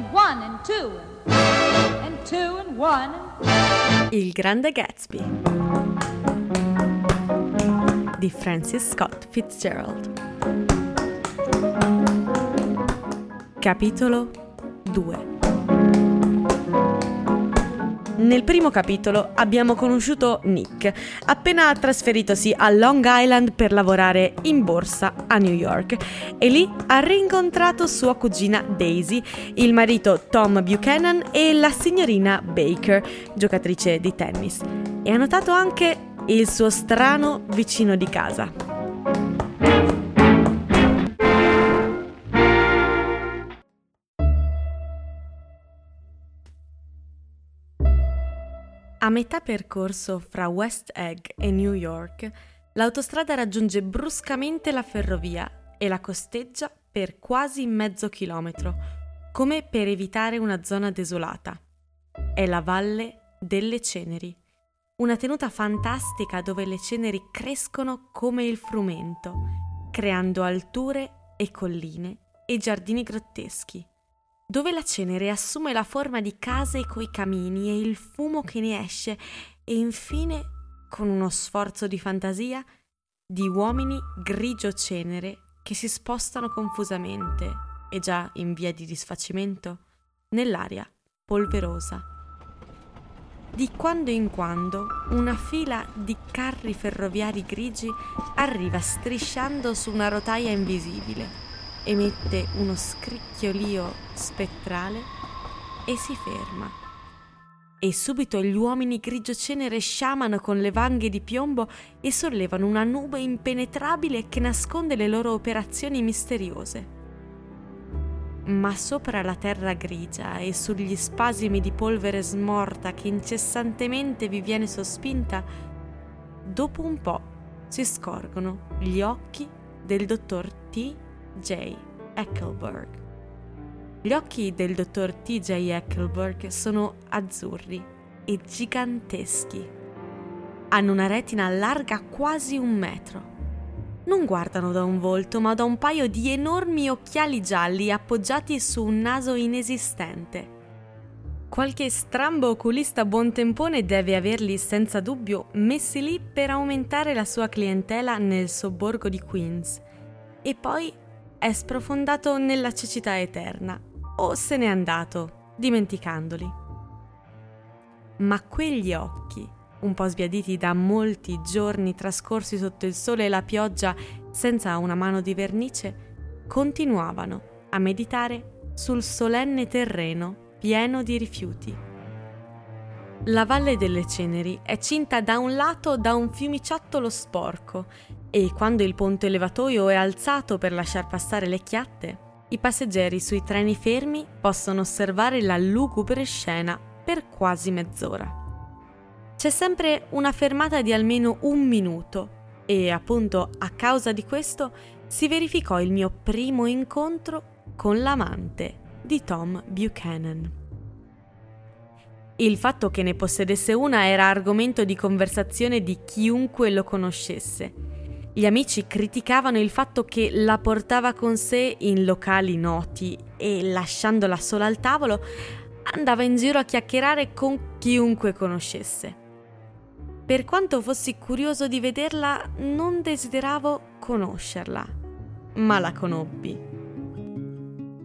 and one and two and two and one. Il grande Gatsby di Francis Scott Fitzgerald. Capitolo 2 nel primo capitolo abbiamo conosciuto Nick, appena trasferitosi a Long Island per lavorare in borsa a New York e lì ha rincontrato sua cugina Daisy, il marito Tom Buchanan e la signorina Baker, giocatrice di tennis. E ha notato anche il suo strano vicino di casa. A metà percorso fra West Egg e New York, l'autostrada raggiunge bruscamente la ferrovia e la costeggia per quasi mezzo chilometro, come per evitare una zona desolata. È la Valle delle Ceneri, una tenuta fantastica dove le ceneri crescono come il frumento, creando alture e colline e giardini grotteschi dove la cenere assume la forma di case coi camini e il fumo che ne esce e infine, con uno sforzo di fantasia, di uomini grigio cenere che si spostano confusamente e già in via di disfacimento nell'aria polverosa. Di quando in quando una fila di carri ferroviari grigi arriva strisciando su una rotaia invisibile emette uno scricchiolio spettrale e si ferma. E subito gli uomini grigio cenere sciamano con le vanghe di piombo e sollevano una nube impenetrabile che nasconde le loro operazioni misteriose. Ma sopra la terra grigia e sugli spasimi di polvere smorta che incessantemente vi viene sospinta, dopo un po' si scorgono gli occhi del dottor T. J. Eckelberg. Gli occhi del dottor T.J. Eckelberg sono azzurri e giganteschi. Hanno una retina larga quasi un metro. Non guardano da un volto, ma da un paio di enormi occhiali gialli appoggiati su un naso inesistente. Qualche strambo oculista buontempone deve averli senza dubbio messi lì per aumentare la sua clientela nel sobborgo di Queens. E poi è sprofondato nella cecità eterna o se n'è andato, dimenticandoli. Ma quegli occhi, un po' sbiaditi da molti giorni trascorsi sotto il sole e la pioggia senza una mano di vernice, continuavano a meditare sul solenne terreno pieno di rifiuti. La Valle delle Ceneri è cinta da un lato da un fiumiciattolo sporco e quando il ponte elevatoio è alzato per lasciar passare le chiatte, i passeggeri sui treni fermi possono osservare la lugubre scena per quasi mezz'ora. C'è sempre una fermata di almeno un minuto e appunto a causa di questo si verificò il mio primo incontro con l'amante di Tom Buchanan. Il fatto che ne possedesse una era argomento di conversazione di chiunque lo conoscesse gli amici criticavano il fatto che la portava con sé in locali noti e, lasciandola sola al tavolo, andava in giro a chiacchierare con chiunque conoscesse. Per quanto fossi curioso di vederla, non desideravo conoscerla, ma la conobbi.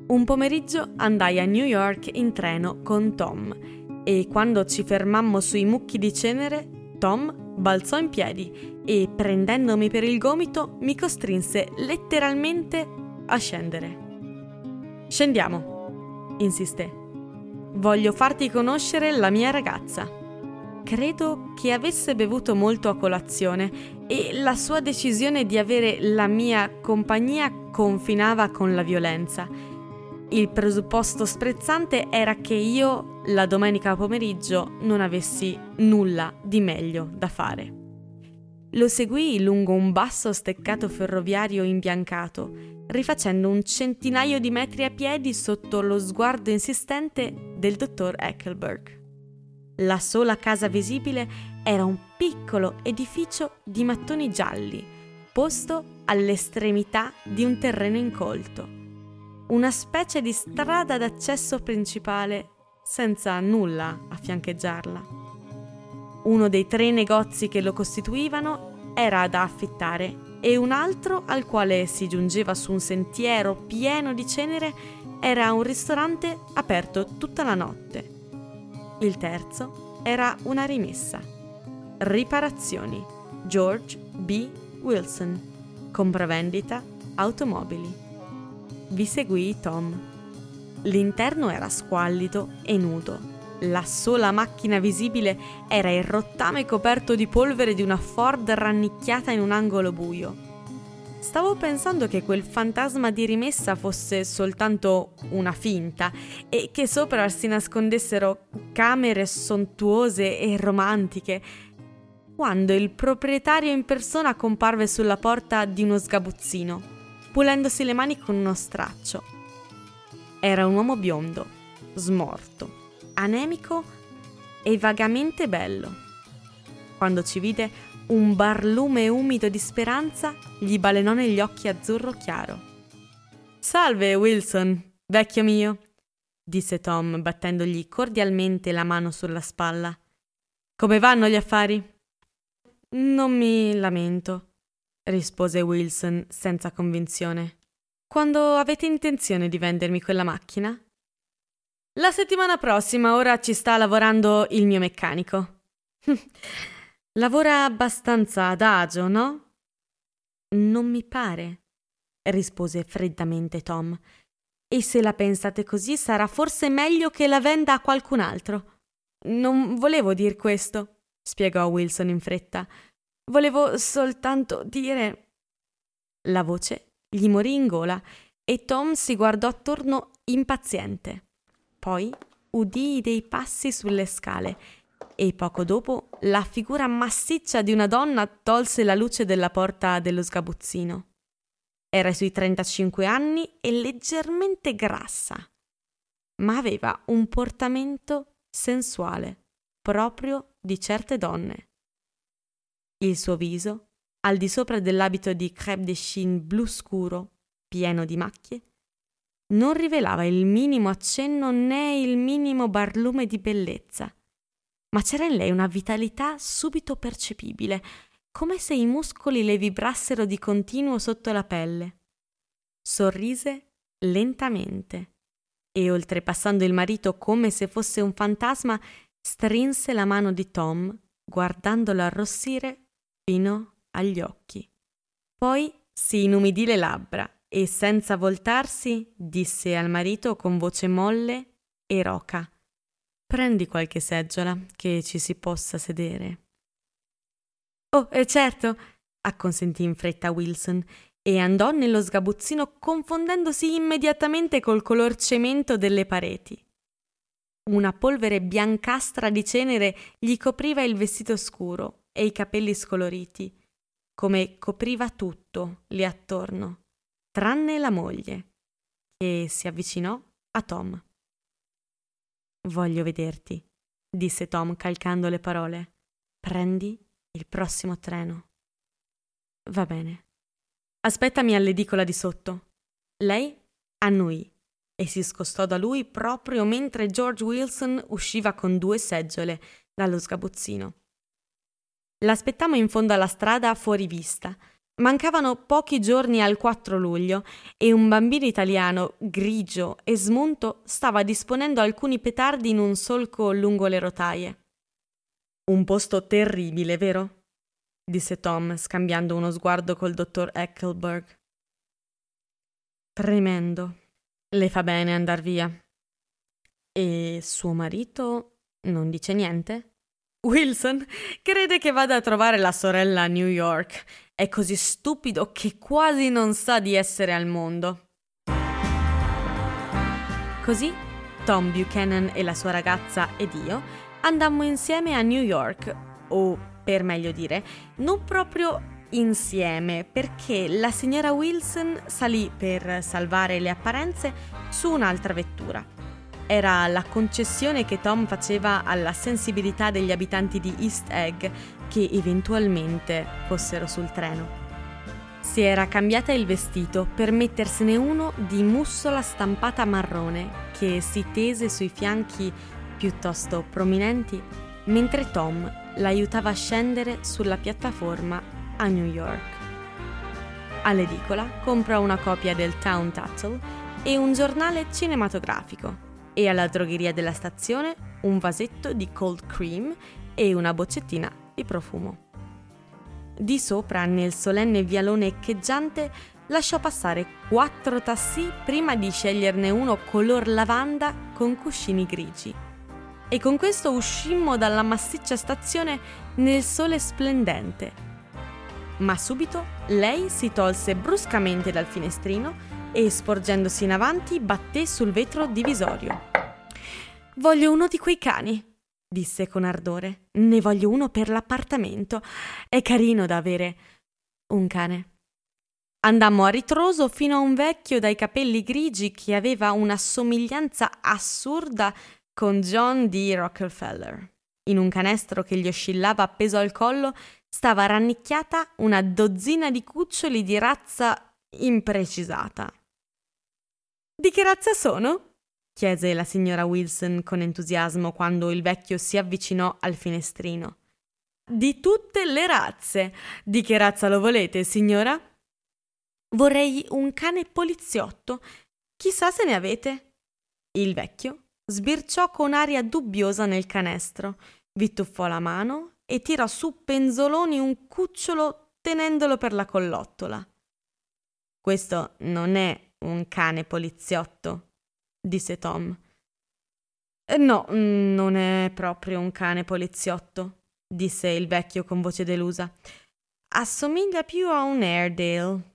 Un pomeriggio andai a New York in treno con Tom e quando ci fermammo sui mucchi di cenere, Tom balzò in piedi e, prendendomi per il gomito, mi costrinse letteralmente a scendere. Scendiamo, insisté. Voglio farti conoscere la mia ragazza. Credo che avesse bevuto molto a colazione e la sua decisione di avere la mia compagnia confinava con la violenza. Il presupposto sprezzante era che io la domenica pomeriggio non avessi nulla di meglio da fare. Lo seguii lungo un basso steccato ferroviario imbiancato, rifacendo un centinaio di metri a piedi sotto lo sguardo insistente del dottor Eckelberg. La sola casa visibile era un piccolo edificio di mattoni gialli, posto all'estremità di un terreno incolto. Una specie di strada d'accesso principale senza nulla a fiancheggiarla. Uno dei tre negozi che lo costituivano era da affittare e un altro al quale si giungeva su un sentiero pieno di cenere era un ristorante aperto tutta la notte. Il terzo era una rimessa. Riparazioni. George B. Wilson. Compravendita automobili. Vi seguì Tom. L'interno era squallido e nudo. La sola macchina visibile era il rottame coperto di polvere di una Ford rannicchiata in un angolo buio. Stavo pensando che quel fantasma di rimessa fosse soltanto una finta e che sopra si nascondessero camere sontuose e romantiche, quando il proprietario in persona comparve sulla porta di uno sgabuzzino pulendosi le mani con uno straccio. Era un uomo biondo, smorto, anemico e vagamente bello. Quando ci vide, un barlume umido di speranza gli balenò negli occhi azzurro chiaro. Salve, Wilson, vecchio mio, disse Tom, battendogli cordialmente la mano sulla spalla. Come vanno gli affari? Non mi lamento, rispose Wilson senza convinzione. Quando avete intenzione di vendermi quella macchina? La settimana prossima, ora ci sta lavorando il mio meccanico. Lavora abbastanza adagio, no? Non mi pare, rispose freddamente Tom. E se la pensate così, sarà forse meglio che la venda a qualcun altro. Non volevo dir questo, spiegò Wilson in fretta. Volevo soltanto dire. La voce gli morì in gola e Tom si guardò attorno impaziente. Poi udì dei passi sulle scale e poco dopo la figura massiccia di una donna tolse la luce della porta dello sgabuzzino. Era sui 35 anni e leggermente grassa, ma aveva un portamento sensuale, proprio di certe donne. Il suo viso, al di sopra dell'abito di crêpe de chine blu scuro, pieno di macchie, non rivelava il minimo accenno né il minimo barlume di bellezza, ma c'era in lei una vitalità subito percepibile, come se i muscoli le vibrassero di continuo sotto la pelle. Sorrise lentamente e, oltrepassando il marito come se fosse un fantasma, strinse la mano di Tom, guardandolo arrossire fino agli occhi. Poi si inumidì le labbra e senza voltarsi disse al marito con voce molle e roca Prendi qualche seggiola che ci si possa sedere. Oh, eh certo, acconsentì in fretta Wilson e andò nello sgabuzzino confondendosi immediatamente col color cemento delle pareti. Una polvere biancastra di cenere gli copriva il vestito scuro e i capelli scoloriti, come copriva tutto lì attorno, tranne la moglie, che si avvicinò a Tom. Voglio vederti, disse Tom calcando le parole. Prendi il prossimo treno. Va bene. Aspettami all'edicola di sotto. Lei annui e si scostò da lui proprio mentre George Wilson usciva con due seggiole dallo sgabuzzino. L'aspettammo in fondo alla strada fuori vista. Mancavano pochi giorni al 4 luglio e un bambino italiano, grigio e smunto, stava disponendo alcuni petardi in un solco lungo le rotaie. Un posto terribile, vero? disse Tom, scambiando uno sguardo col dottor Eckelberg. Tremendo. Le fa bene andar via. E suo marito non dice niente? Wilson crede che vada a trovare la sorella a New York. È così stupido che quasi non sa di essere al mondo. Così Tom Buchanan e la sua ragazza ed io andammo insieme a New York, o per meglio dire, non proprio insieme, perché la signora Wilson salì per salvare le apparenze su un'altra vettura era la concessione che Tom faceva alla sensibilità degli abitanti di East Egg che eventualmente fossero sul treno. Si era cambiata il vestito per mettersene uno di mussola stampata marrone che si tese sui fianchi piuttosto prominenti mentre Tom l'aiutava a scendere sulla piattaforma a New York. All'edicola compra una copia del Town Tattle e un giornale cinematografico e alla drogheria della stazione un vasetto di cold cream e una boccettina di profumo. Di sopra, nel solenne vialone echeggiante, lasciò passare quattro tassì prima di sceglierne uno color lavanda con cuscini grigi. E con questo uscimmo dalla massiccia stazione nel sole splendente. Ma subito lei si tolse bruscamente dal finestrino e, sporgendosi in avanti, batté sul vetro divisorio. Voglio uno di quei cani, disse con ardore. Ne voglio uno per l'appartamento. È carino da avere un cane. Andammo a ritroso fino a un vecchio dai capelli grigi che aveva una somiglianza assurda con John D. Rockefeller. In un canestro che gli oscillava appeso al collo stava rannicchiata una dozzina di cuccioli di razza imprecisata. Di che razza sono? chiese la signora Wilson con entusiasmo quando il vecchio si avvicinò al finestrino. Di tutte le razze. Di che razza lo volete, signora? Vorrei un cane poliziotto. Chissà se ne avete. Il vecchio sbirciò con aria dubbiosa nel canestro, vi tuffò la mano e tirò su penzoloni un cucciolo tenendolo per la collottola. Questo non è un cane poliziotto, disse Tom. Eh, no, non è proprio un cane poliziotto, disse il vecchio con voce delusa. Assomiglia più a un Airedale.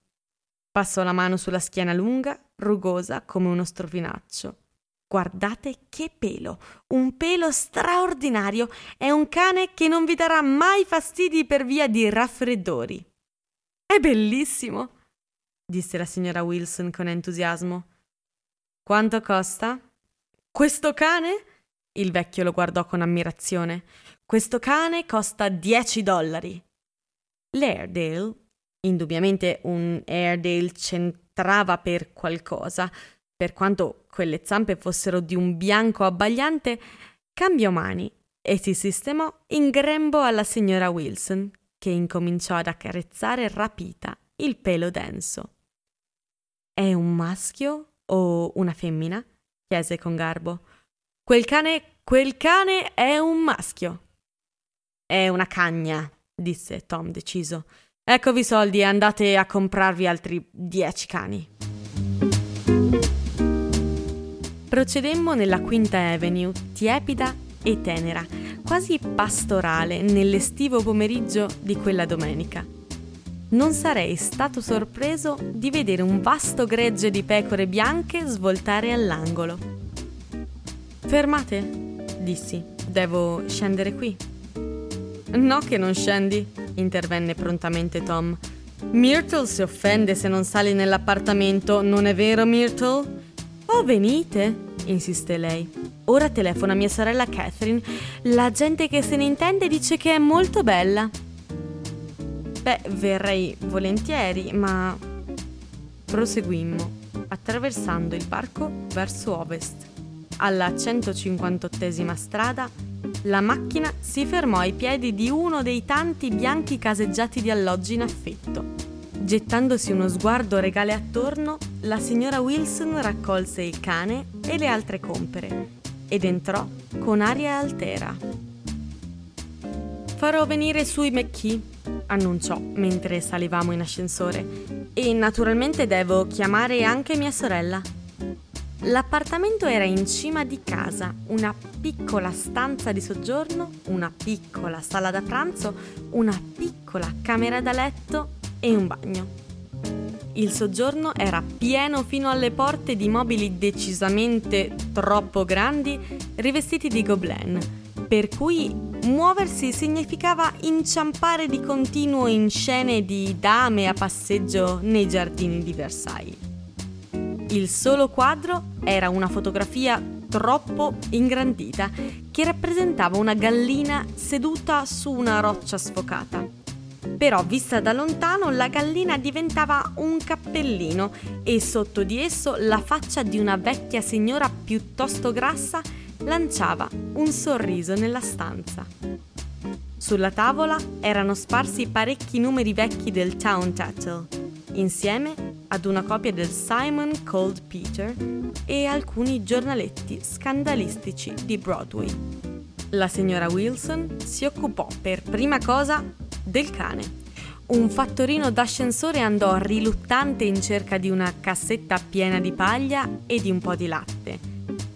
Passò la mano sulla schiena lunga, rugosa come uno strofinaccio. Guardate che pelo, un pelo straordinario. È un cane che non vi darà mai fastidi per via di raffreddori. È bellissimo, disse la signora Wilson con entusiasmo. Quanto costa? Questo cane? Il vecchio lo guardò con ammirazione. Questo cane costa 10 dollari. L'Airedale, indubbiamente un Airedale c'entrava per qualcosa, per quanto quelle zampe fossero di un bianco abbagliante, cambiò mani e si sistemò in grembo alla signora Wilson, che incominciò ad accarezzare rapita il pelo denso. È un maschio o una femmina? chiese con garbo. Quel cane, quel cane è un maschio. È una cagna, disse Tom deciso. Eccovi i soldi e andate a comprarvi altri dieci cani. Procedemmo nella Quinta Avenue, tiepida e tenera, quasi pastorale nell'estivo pomeriggio di quella domenica non sarei stato sorpreso di vedere un vasto gregge di pecore bianche svoltare all'angolo. Fermate, dissi, devo scendere qui. No che non scendi, intervenne prontamente Tom. Myrtle si offende se non sali nell'appartamento, non è vero Myrtle? Oh, venite, insiste lei. Ora telefona mia sorella Catherine. La gente che se ne intende dice che è molto bella. Beh, verrei volentieri, ma proseguimmo, attraversando il parco verso ovest. Alla 158esima strada, la macchina si fermò ai piedi di uno dei tanti bianchi caseggiati di alloggi in affitto. Gettandosi uno sguardo regale attorno, la signora Wilson raccolse il cane e le altre compere ed entrò con aria altera. Farò venire sui McKee, annunciò mentre salivamo in ascensore. E naturalmente devo chiamare anche mia sorella. L'appartamento era in cima di casa, una piccola stanza di soggiorno, una piccola sala da pranzo, una piccola camera da letto e un bagno. Il soggiorno era pieno fino alle porte di mobili decisamente troppo grandi, rivestiti di gobelin, per cui muoversi significava inciampare di continuo in scene di dame a passeggio nei giardini di Versailles. Il solo quadro era una fotografia troppo ingrandita che rappresentava una gallina seduta su una roccia sfocata. Però vista da lontano la gallina diventava un cappellino e sotto di esso la faccia di una vecchia signora piuttosto grassa lanciava un sorriso nella stanza. Sulla tavola erano sparsi parecchi numeri vecchi del Town Tattle, insieme ad una copia del Simon Cold Peter e alcuni giornaletti scandalistici di Broadway. La signora Wilson si occupò per prima cosa del cane. Un fattorino d'ascensore andò riluttante in cerca di una cassetta piena di paglia e di un po' di latte,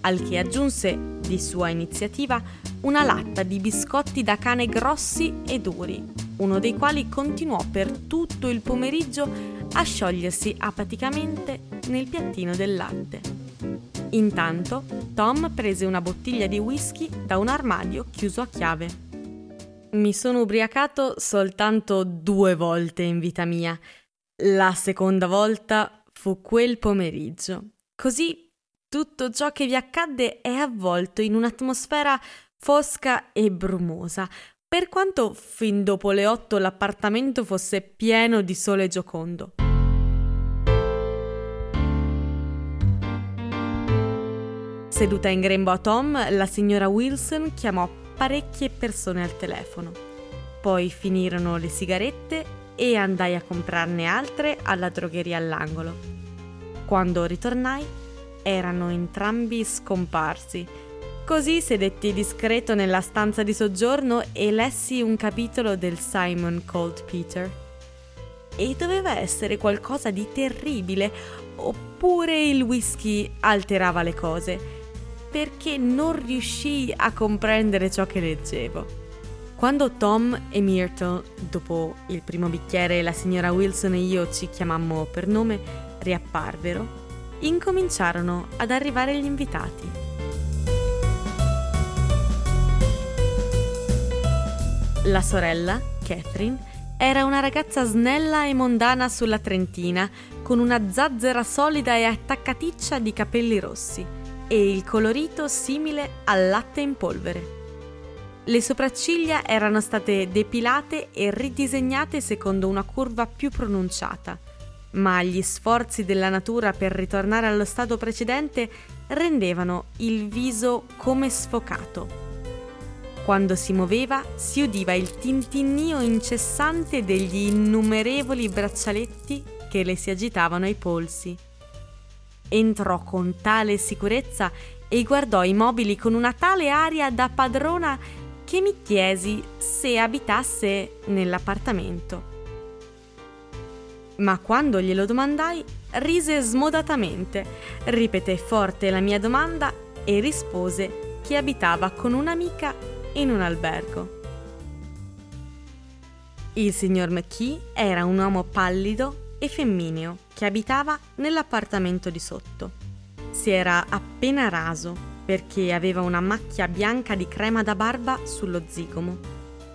al che aggiunse, di sua iniziativa, una latta di biscotti da cane grossi e duri, uno dei quali continuò per tutto il pomeriggio a sciogliersi apaticamente nel piattino del latte. Intanto Tom prese una bottiglia di whisky da un armadio chiuso a chiave. Mi sono ubriacato soltanto due volte in vita mia. La seconda volta fu quel pomeriggio. Così tutto ciò che vi accadde è avvolto in un'atmosfera fosca e brumosa, per quanto fin dopo le otto l'appartamento fosse pieno di sole giocondo. Seduta in grembo a Tom, la signora Wilson chiamò parecchie persone al telefono. Poi finirono le sigarette e andai a comprarne altre alla drogheria all'angolo. Quando ritornai erano entrambi scomparsi. Così sedetti discreto nella stanza di soggiorno e lessi un capitolo del Simon Cold Peter. E doveva essere qualcosa di terribile, oppure il whisky alterava le cose perché non riuscii a comprendere ciò che leggevo. Quando Tom e Myrtle, dopo il primo bicchiere, la signora Wilson e io ci chiamammo per nome, riapparvero, incominciarono ad arrivare gli invitati. La sorella, Catherine, era una ragazza snella e mondana sulla trentina, con una zazzera solida e attaccaticcia di capelli rossi e il colorito simile al latte in polvere. Le sopracciglia erano state depilate e ridisegnate secondo una curva più pronunciata, ma gli sforzi della natura per ritornare allo stato precedente rendevano il viso come sfocato. Quando si muoveva si udiva il tintinnio incessante degli innumerevoli braccialetti che le si agitavano ai polsi. Entrò con tale sicurezza e guardò i mobili con una tale aria da padrona che mi chiesi se abitasse nell'appartamento. Ma quando glielo domandai, rise smodatamente, ripeté forte la mia domanda e rispose che abitava con un'amica in un albergo. Il signor McKee era un uomo pallido e femmineo che abitava nell'appartamento di sotto. Si era appena raso perché aveva una macchia bianca di crema da barba sullo zigomo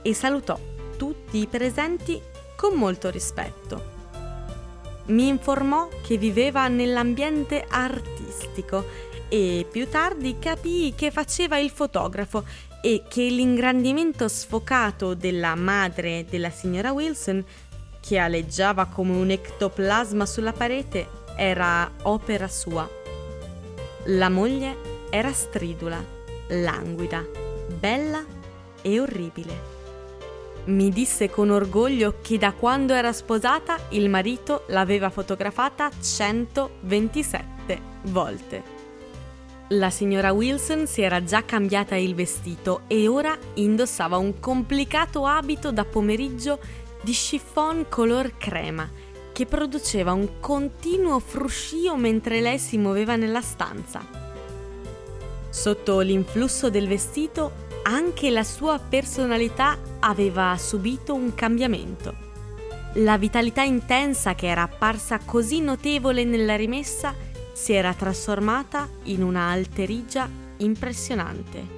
e salutò tutti i presenti con molto rispetto. Mi informò che viveva nell'ambiente artistico e più tardi capii che faceva il fotografo e che l'ingrandimento sfocato della madre della signora Wilson che aleggiava come un ectoplasma sulla parete era opera sua. La moglie era stridula, languida, bella e orribile. Mi disse con orgoglio che da quando era sposata il marito l'aveva fotografata 127 volte. La signora Wilson si era già cambiata il vestito e ora indossava un complicato abito da pomeriggio di chiffon color crema che produceva un continuo fruscio mentre lei si muoveva nella stanza. Sotto l'influsso del vestito anche la sua personalità aveva subito un cambiamento. La vitalità intensa che era apparsa così notevole nella rimessa si era trasformata in una alterigia impressionante.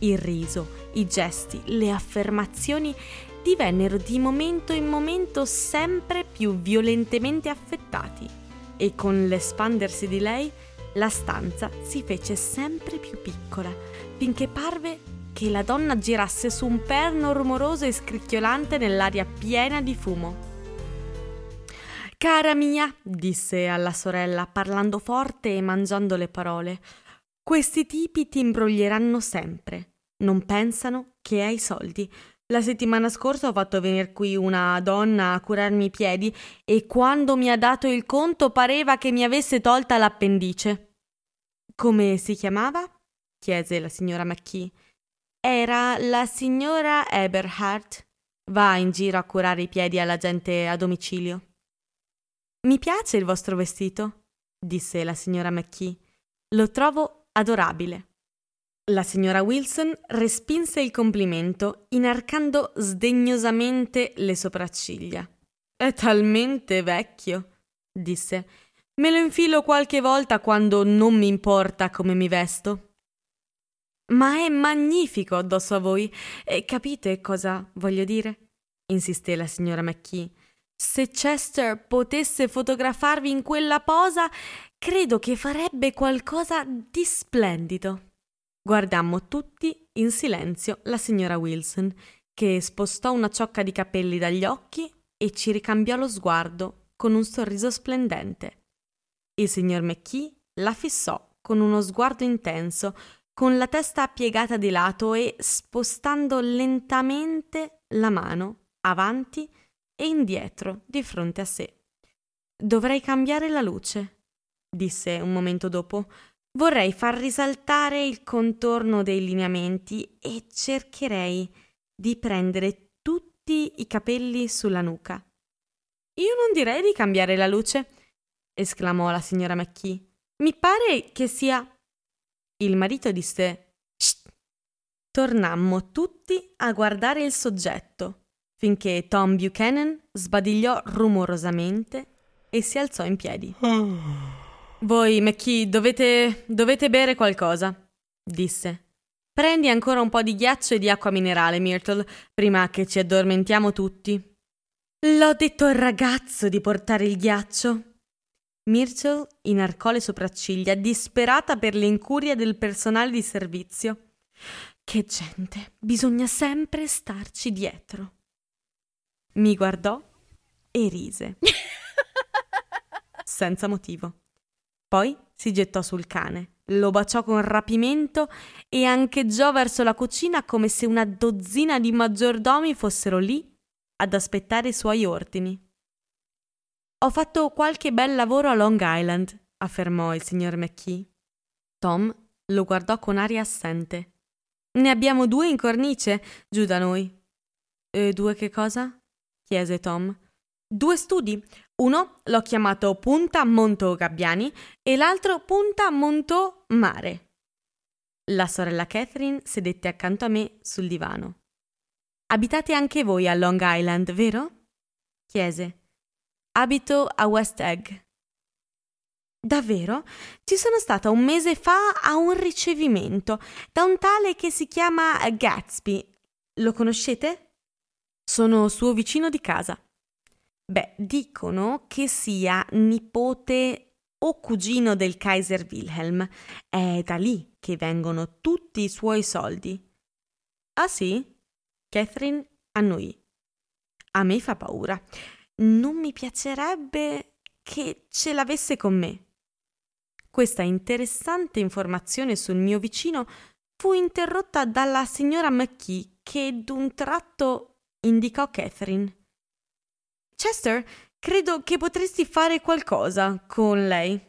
Il riso, i gesti, le affermazioni divennero di momento in momento sempre più violentemente affettati e con l'espandersi di lei la stanza si fece sempre più piccola finché parve che la donna girasse su un perno rumoroso e scricchiolante nell'aria piena di fumo. Cara mia, disse alla sorella, parlando forte e mangiando le parole, questi tipi ti imbroglieranno sempre. Non pensano che hai soldi. La settimana scorsa ho fatto venire qui una donna a curarmi i piedi e quando mi ha dato il conto pareva che mi avesse tolta l'appendice. Come si chiamava? chiese la signora McKee. Era la signora Eberhardt. Va in giro a curare i piedi alla gente a domicilio. Mi piace il vostro vestito, disse la signora McKee. Lo trovo adorabile. La signora Wilson respinse il complimento, inarcando sdegnosamente le sopracciglia. È talmente vecchio, disse. Me lo infilo qualche volta quando non mi importa come mi vesto. Ma è magnifico addosso a voi. E capite cosa voglio dire? insisté la signora McKee. Se Chester potesse fotografarvi in quella posa, credo che farebbe qualcosa di splendido. Guardammo tutti in silenzio la signora Wilson, che spostò una ciocca di capelli dagli occhi e ci ricambiò lo sguardo con un sorriso splendente. Il signor McKee la fissò con uno sguardo intenso, con la testa piegata di lato e spostando lentamente la mano avanti e indietro di fronte a sé. Dovrei cambiare la luce, disse un momento dopo. Vorrei far risaltare il contorno dei lineamenti e cercherei di prendere tutti i capelli sulla nuca. Io non direi di cambiare la luce, esclamò la signora McKee. Mi pare che sia. Il marito disse Shh. Tornammo tutti a guardare il soggetto, finché Tom Buchanan sbadigliò rumorosamente e si alzò in piedi. Voi, McKee, dovete, dovete bere qualcosa, disse. Prendi ancora un po' di ghiaccio e di acqua minerale, Myrtle, prima che ci addormentiamo tutti. L'ho detto al ragazzo di portare il ghiaccio. Myrtle inarcò le sopracciglia, disperata per l'incuria del personale di servizio. Che gente, bisogna sempre starci dietro. Mi guardò e rise. Senza motivo. Poi si gettò sul cane, lo baciò con rapimento e ancheggiò verso la cucina come se una dozzina di maggiordomi fossero lì ad aspettare i suoi ordini. Ho fatto qualche bel lavoro a Long Island, affermò il signor McKee. Tom lo guardò con aria assente. Ne abbiamo due in cornice, giù da noi. E due che cosa? chiese Tom. Due studi, uno l'ho chiamato Punta Monto Gabbiani e l'altro Punta Monto Mare. La sorella Catherine sedette accanto a me sul divano. Abitate anche voi a Long Island, vero? chiese. Abito a West Egg. Davvero? Ci sono stata un mese fa a un ricevimento da un tale che si chiama Gatsby. Lo conoscete? Sono suo vicino di casa. Beh, dicono che sia nipote o cugino del Kaiser Wilhelm. È da lì che vengono tutti i suoi soldi. Ah sì? Catherine annuì. A me fa paura. Non mi piacerebbe che ce l'avesse con me. Questa interessante informazione sul mio vicino fu interrotta dalla signora McKee che d'un tratto indicò Catherine. Chester, credo che potresti fare qualcosa con lei,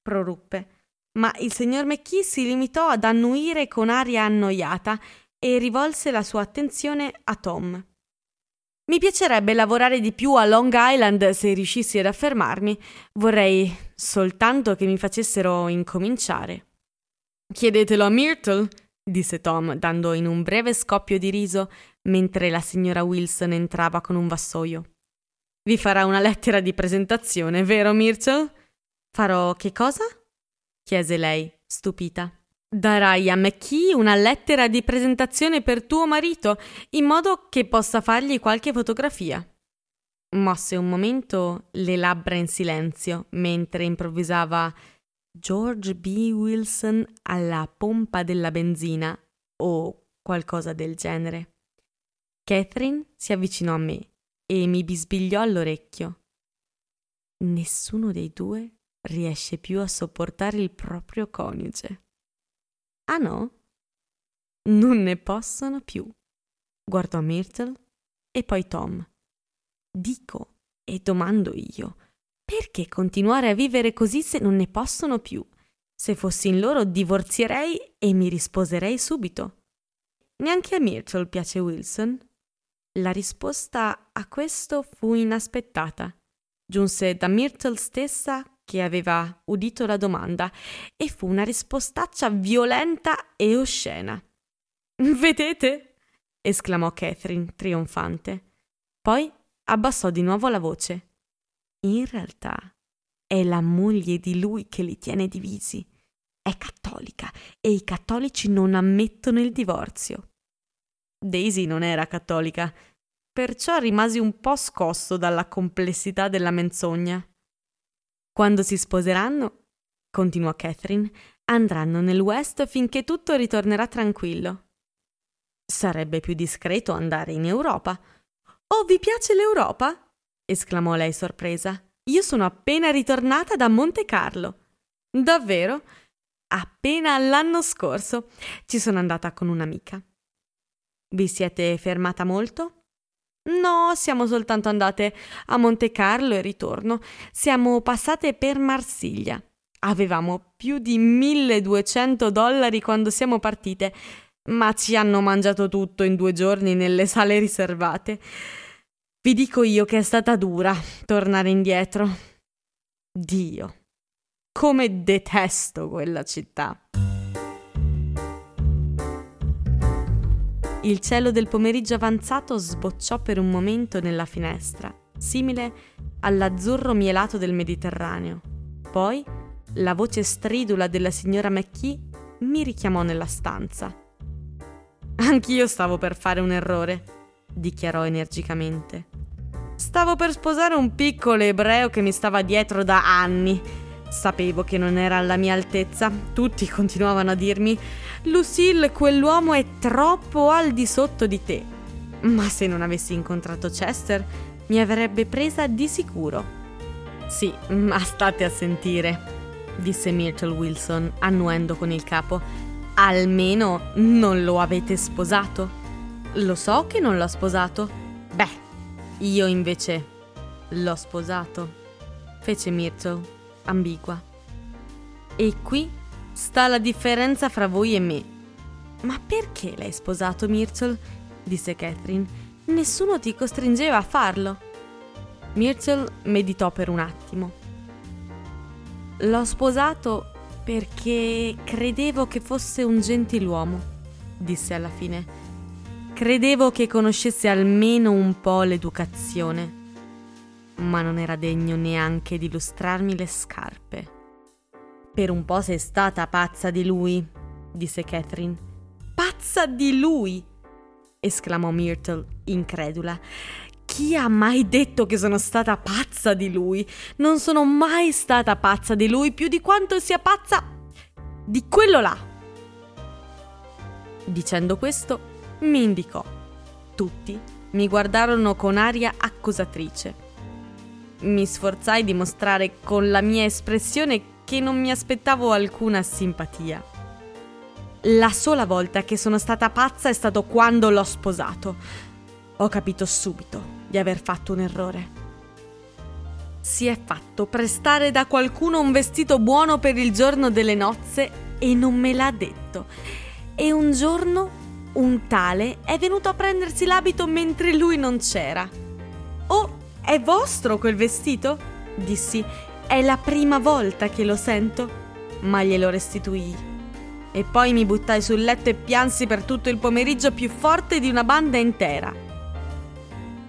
proruppe. Ma il signor McKee si limitò ad annuire con aria annoiata e rivolse la sua attenzione a Tom. Mi piacerebbe lavorare di più a Long Island se riuscissi ad affermarmi. Vorrei soltanto che mi facessero incominciare. Chiedetelo a Myrtle, disse Tom, dando in un breve scoppio di riso mentre la signora Wilson entrava con un vassoio. Vi farà una lettera di presentazione, vero Myrtle? Farò che cosa? chiese lei, stupita. Darai a McKee una lettera di presentazione per tuo marito, in modo che possa fargli qualche fotografia. Mosse un momento le labbra in silenzio, mentre improvvisava George B. Wilson alla pompa della benzina o qualcosa del genere. Catherine si avvicinò a me e mi bisbigliò all'orecchio. Nessuno dei due riesce più a sopportare il proprio coniuge. Ah no? Non ne possono più. Guardò Myrtle e poi Tom. Dico e domando io, perché continuare a vivere così se non ne possono più? Se fossi in loro divorzierei e mi risposerei subito. Neanche a Myrtle piace Wilson? La risposta a questo fu inaspettata. Giunse da Myrtle stessa che aveva udito la domanda e fu una rispostaccia violenta e oscena. Vedete? esclamò Catherine, trionfante. Poi abbassò di nuovo la voce. In realtà è la moglie di lui che li tiene divisi. È cattolica e i cattolici non ammettono il divorzio. Daisy non era cattolica, perciò rimasi un po' scosso dalla complessità della menzogna. Quando si sposeranno, continuò Catherine, andranno nel West finché tutto ritornerà tranquillo. Sarebbe più discreto andare in Europa. Oh, vi piace l'Europa? esclamò lei sorpresa. Io sono appena ritornata da Monte Carlo. Davvero? Appena l'anno scorso. Ci sono andata con un'amica. Vi siete fermata molto? No, siamo soltanto andate a Monte Carlo e ritorno. Siamo passate per Marsiglia. Avevamo più di 1200 dollari quando siamo partite, ma ci hanno mangiato tutto in due giorni nelle sale riservate. Vi dico io che è stata dura tornare indietro. Dio, come detesto quella città. Il cielo del pomeriggio avanzato sbocciò per un momento nella finestra, simile all'azzurro mielato del Mediterraneo. Poi la voce stridula della signora McKee mi richiamò nella stanza. Anch'io stavo per fare un errore, dichiarò energicamente. Stavo per sposare un piccolo ebreo che mi stava dietro da anni Sapevo che non era alla mia altezza. Tutti continuavano a dirmi: Lucille, quell'uomo è troppo al di sotto di te. Ma se non avessi incontrato Chester, mi avrebbe presa di sicuro. Sì, ma state a sentire, disse Myrtle Wilson, annuendo con il capo. Almeno non lo avete sposato. Lo so che non l'ho sposato. Beh, io invece l'ho sposato, fece Myrtle ambigua. E qui sta la differenza fra voi e me. Ma perché l'hai sposato, Myrtle? disse Catherine. Nessuno ti costringeva a farlo. Myrtle meditò per un attimo. L'ho sposato perché credevo che fosse un gentiluomo, disse alla fine. Credevo che conoscesse almeno un po' l'educazione ma non era degno neanche di lustrarmi le scarpe. Per un po' sei stata pazza di lui, disse Catherine. Pazza di lui! esclamò Myrtle, incredula. Chi ha mai detto che sono stata pazza di lui? Non sono mai stata pazza di lui più di quanto sia pazza di quello là. Dicendo questo, mi indicò. Tutti mi guardarono con aria accusatrice mi sforzai di mostrare con la mia espressione che non mi aspettavo alcuna simpatia. La sola volta che sono stata pazza è stato quando l'ho sposato. Ho capito subito di aver fatto un errore. Si è fatto prestare da qualcuno un vestito buono per il giorno delle nozze e non me l'ha detto. E un giorno un tale è venuto a prendersi l'abito mentre lui non c'era. Oh, è vostro quel vestito? dissi. È la prima volta che lo sento. Ma glielo restituii. E poi mi buttai sul letto e piansi per tutto il pomeriggio più forte di una banda intera.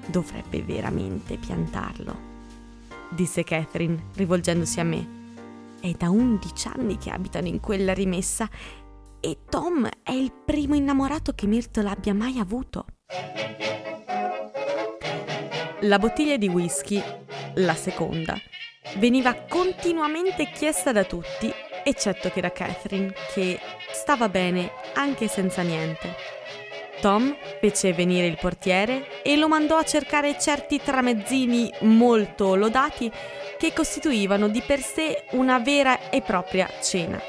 Dovrebbe veramente piantarlo, disse Catherine, rivolgendosi a me. È da undici anni che abitano in quella rimessa e Tom è il primo innamorato che Myrtle abbia mai avuto. La bottiglia di whisky, la seconda, veniva continuamente chiesta da tutti, eccetto che da Catherine, che stava bene anche senza niente. Tom fece venire il portiere e lo mandò a cercare certi tramezzini molto lodati che costituivano di per sé una vera e propria cena.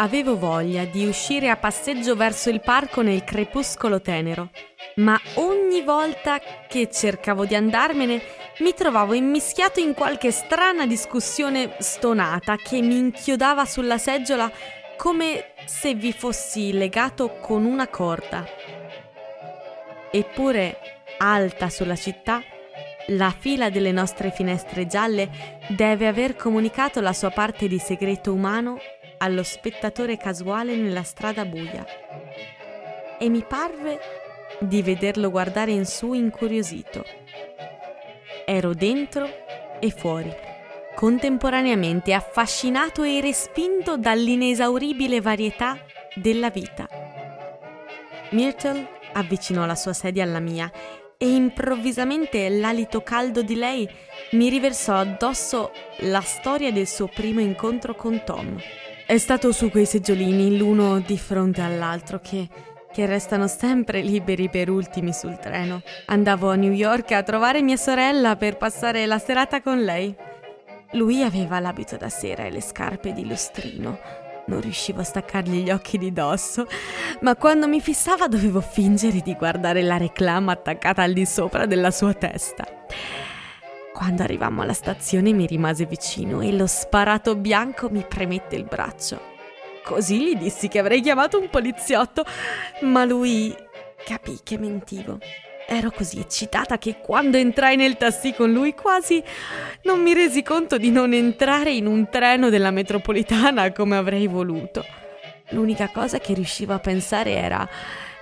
Avevo voglia di uscire a passeggio verso il parco nel crepuscolo tenero, ma ogni volta che cercavo di andarmene mi trovavo immischiato in qualche strana discussione stonata che mi inchiodava sulla seggiola come se vi fossi legato con una corda. Eppure, alta sulla città, la fila delle nostre finestre gialle deve aver comunicato la sua parte di segreto umano allo spettatore casuale nella strada buia. E mi parve di vederlo guardare in su incuriosito. Ero dentro e fuori, contemporaneamente affascinato e respinto dall'inesauribile varietà della vita. Myrtle avvicinò la sua sedia alla mia e improvvisamente l'alito caldo di lei mi riversò addosso la storia del suo primo incontro con Tom. È stato su quei seggiolini, l'uno di fronte all'altro, che, che restano sempre liberi per ultimi sul treno. Andavo a New York a trovare mia sorella per passare la serata con lei. Lui aveva l'abito da sera e le scarpe di lustrino non riuscivo a staccargli gli occhi di dosso, ma quando mi fissava dovevo fingere di guardare la reclama attaccata al di sopra della sua testa. Quando arrivammo alla stazione mi rimase vicino e lo sparato bianco mi premette il braccio. Così gli dissi che avrei chiamato un poliziotto, ma lui capì che mentivo. Ero così eccitata che quando entrai nel tassì con lui quasi non mi resi conto di non entrare in un treno della metropolitana come avrei voluto. L'unica cosa che riuscivo a pensare era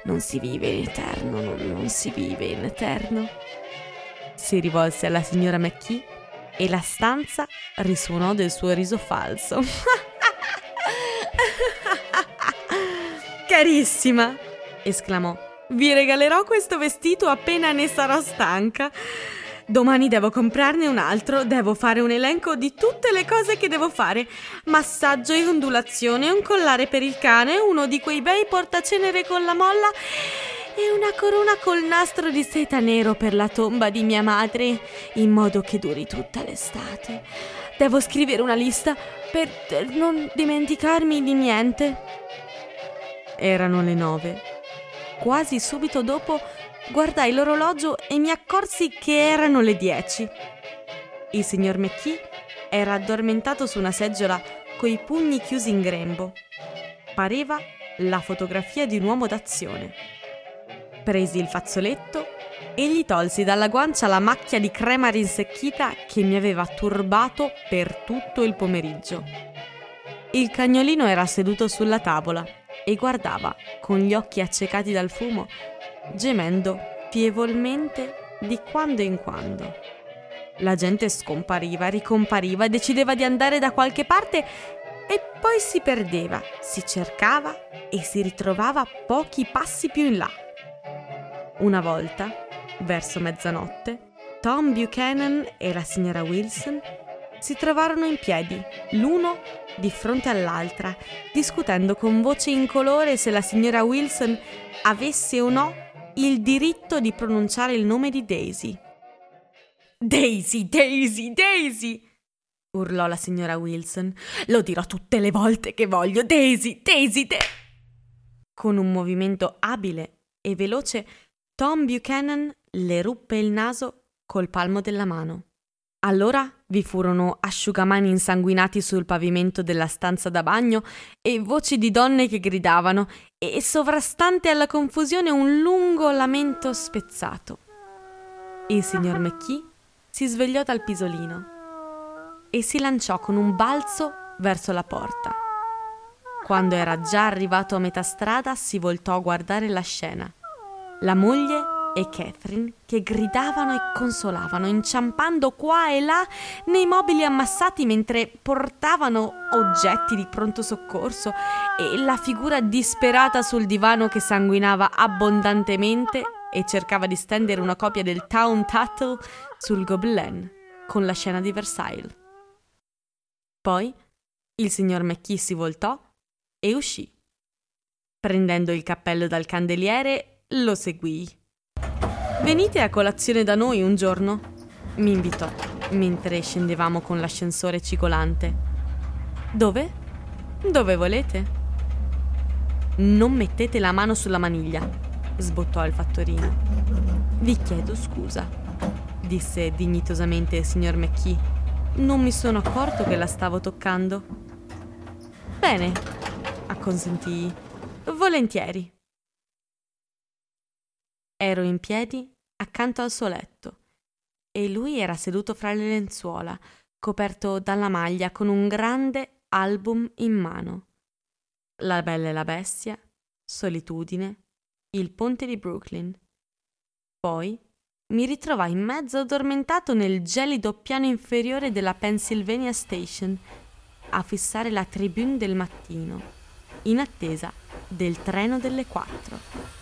non si vive in eterno, non, non si vive in eterno. Si rivolse alla signora McKee e la stanza risuonò del suo riso falso. Carissima! esclamò. Vi regalerò questo vestito appena ne sarò stanca. Domani devo comprarne un altro, devo fare un elenco di tutte le cose che devo fare. Massaggio e ondulazione, un collare per il cane, uno di quei bei portacenere con la molla e una corona col nastro di seta nero per la tomba di mia madre, in modo che duri tutta l'estate. Devo scrivere una lista per non dimenticarmi di niente. Erano le nove Quasi subito dopo guardai l'orologio e mi accorsi che erano le dieci. Il signor McKee era addormentato su una seggiola coi pugni chiusi in grembo. Pareva la fotografia di un uomo d'azione. Presi il fazzoletto e gli tolsi dalla guancia la macchia di crema rinsecchita che mi aveva turbato per tutto il pomeriggio. Il cagnolino era seduto sulla tavola e guardava, con gli occhi accecati dal fumo, gemendo fievolmente di quando in quando. La gente scompariva, ricompariva, decideva di andare da qualche parte e poi si perdeva, si cercava e si ritrovava pochi passi più in là. Una volta, verso mezzanotte, Tom Buchanan e la signora Wilson si trovarono in piedi, l'uno di fronte all'altra, discutendo con voce incolore se la signora Wilson avesse o no il diritto di pronunciare il nome di Daisy. Daisy, Daisy, Daisy! urlò la signora Wilson. Lo dirò tutte le volte che voglio. Daisy, Daisy, Daisy! Con un movimento abile e veloce, Tom Buchanan le ruppe il naso col palmo della mano. Allora vi furono asciugamani insanguinati sul pavimento della stanza da bagno e voci di donne che gridavano e sovrastante alla confusione un lungo lamento spezzato. Il signor McKee si svegliò dal pisolino e si lanciò con un balzo verso la porta. Quando era già arrivato a metà strada si voltò a guardare la scena. La moglie e Catherine che gridavano e consolavano, inciampando qua e là nei mobili ammassati mentre portavano oggetti di pronto soccorso e la figura disperata sul divano che sanguinava abbondantemente e cercava di stendere una copia del Town Tattle sul Gobelin con la scena di Versailles. Poi il signor McKee si voltò e uscì. Prendendo il cappello dal candeliere, lo seguii. Venite a colazione da noi un giorno, mi invitò mentre scendevamo con l'ascensore cicolante. Dove? Dove volete? Non mettete la mano sulla maniglia, sbottò il fattorino. Vi chiedo scusa, disse dignitosamente il signor McKee. Non mi sono accorto che la stavo toccando. Bene, acconsentì. Volentieri. Ero in piedi accanto al suo letto e lui era seduto fra le lenzuola, coperto dalla maglia con un grande album in mano. La bella e la bestia, Solitudine, Il ponte di Brooklyn. Poi mi ritrovai in mezzo addormentato nel gelido piano inferiore della Pennsylvania Station a fissare la tribune del mattino, in attesa del treno delle quattro.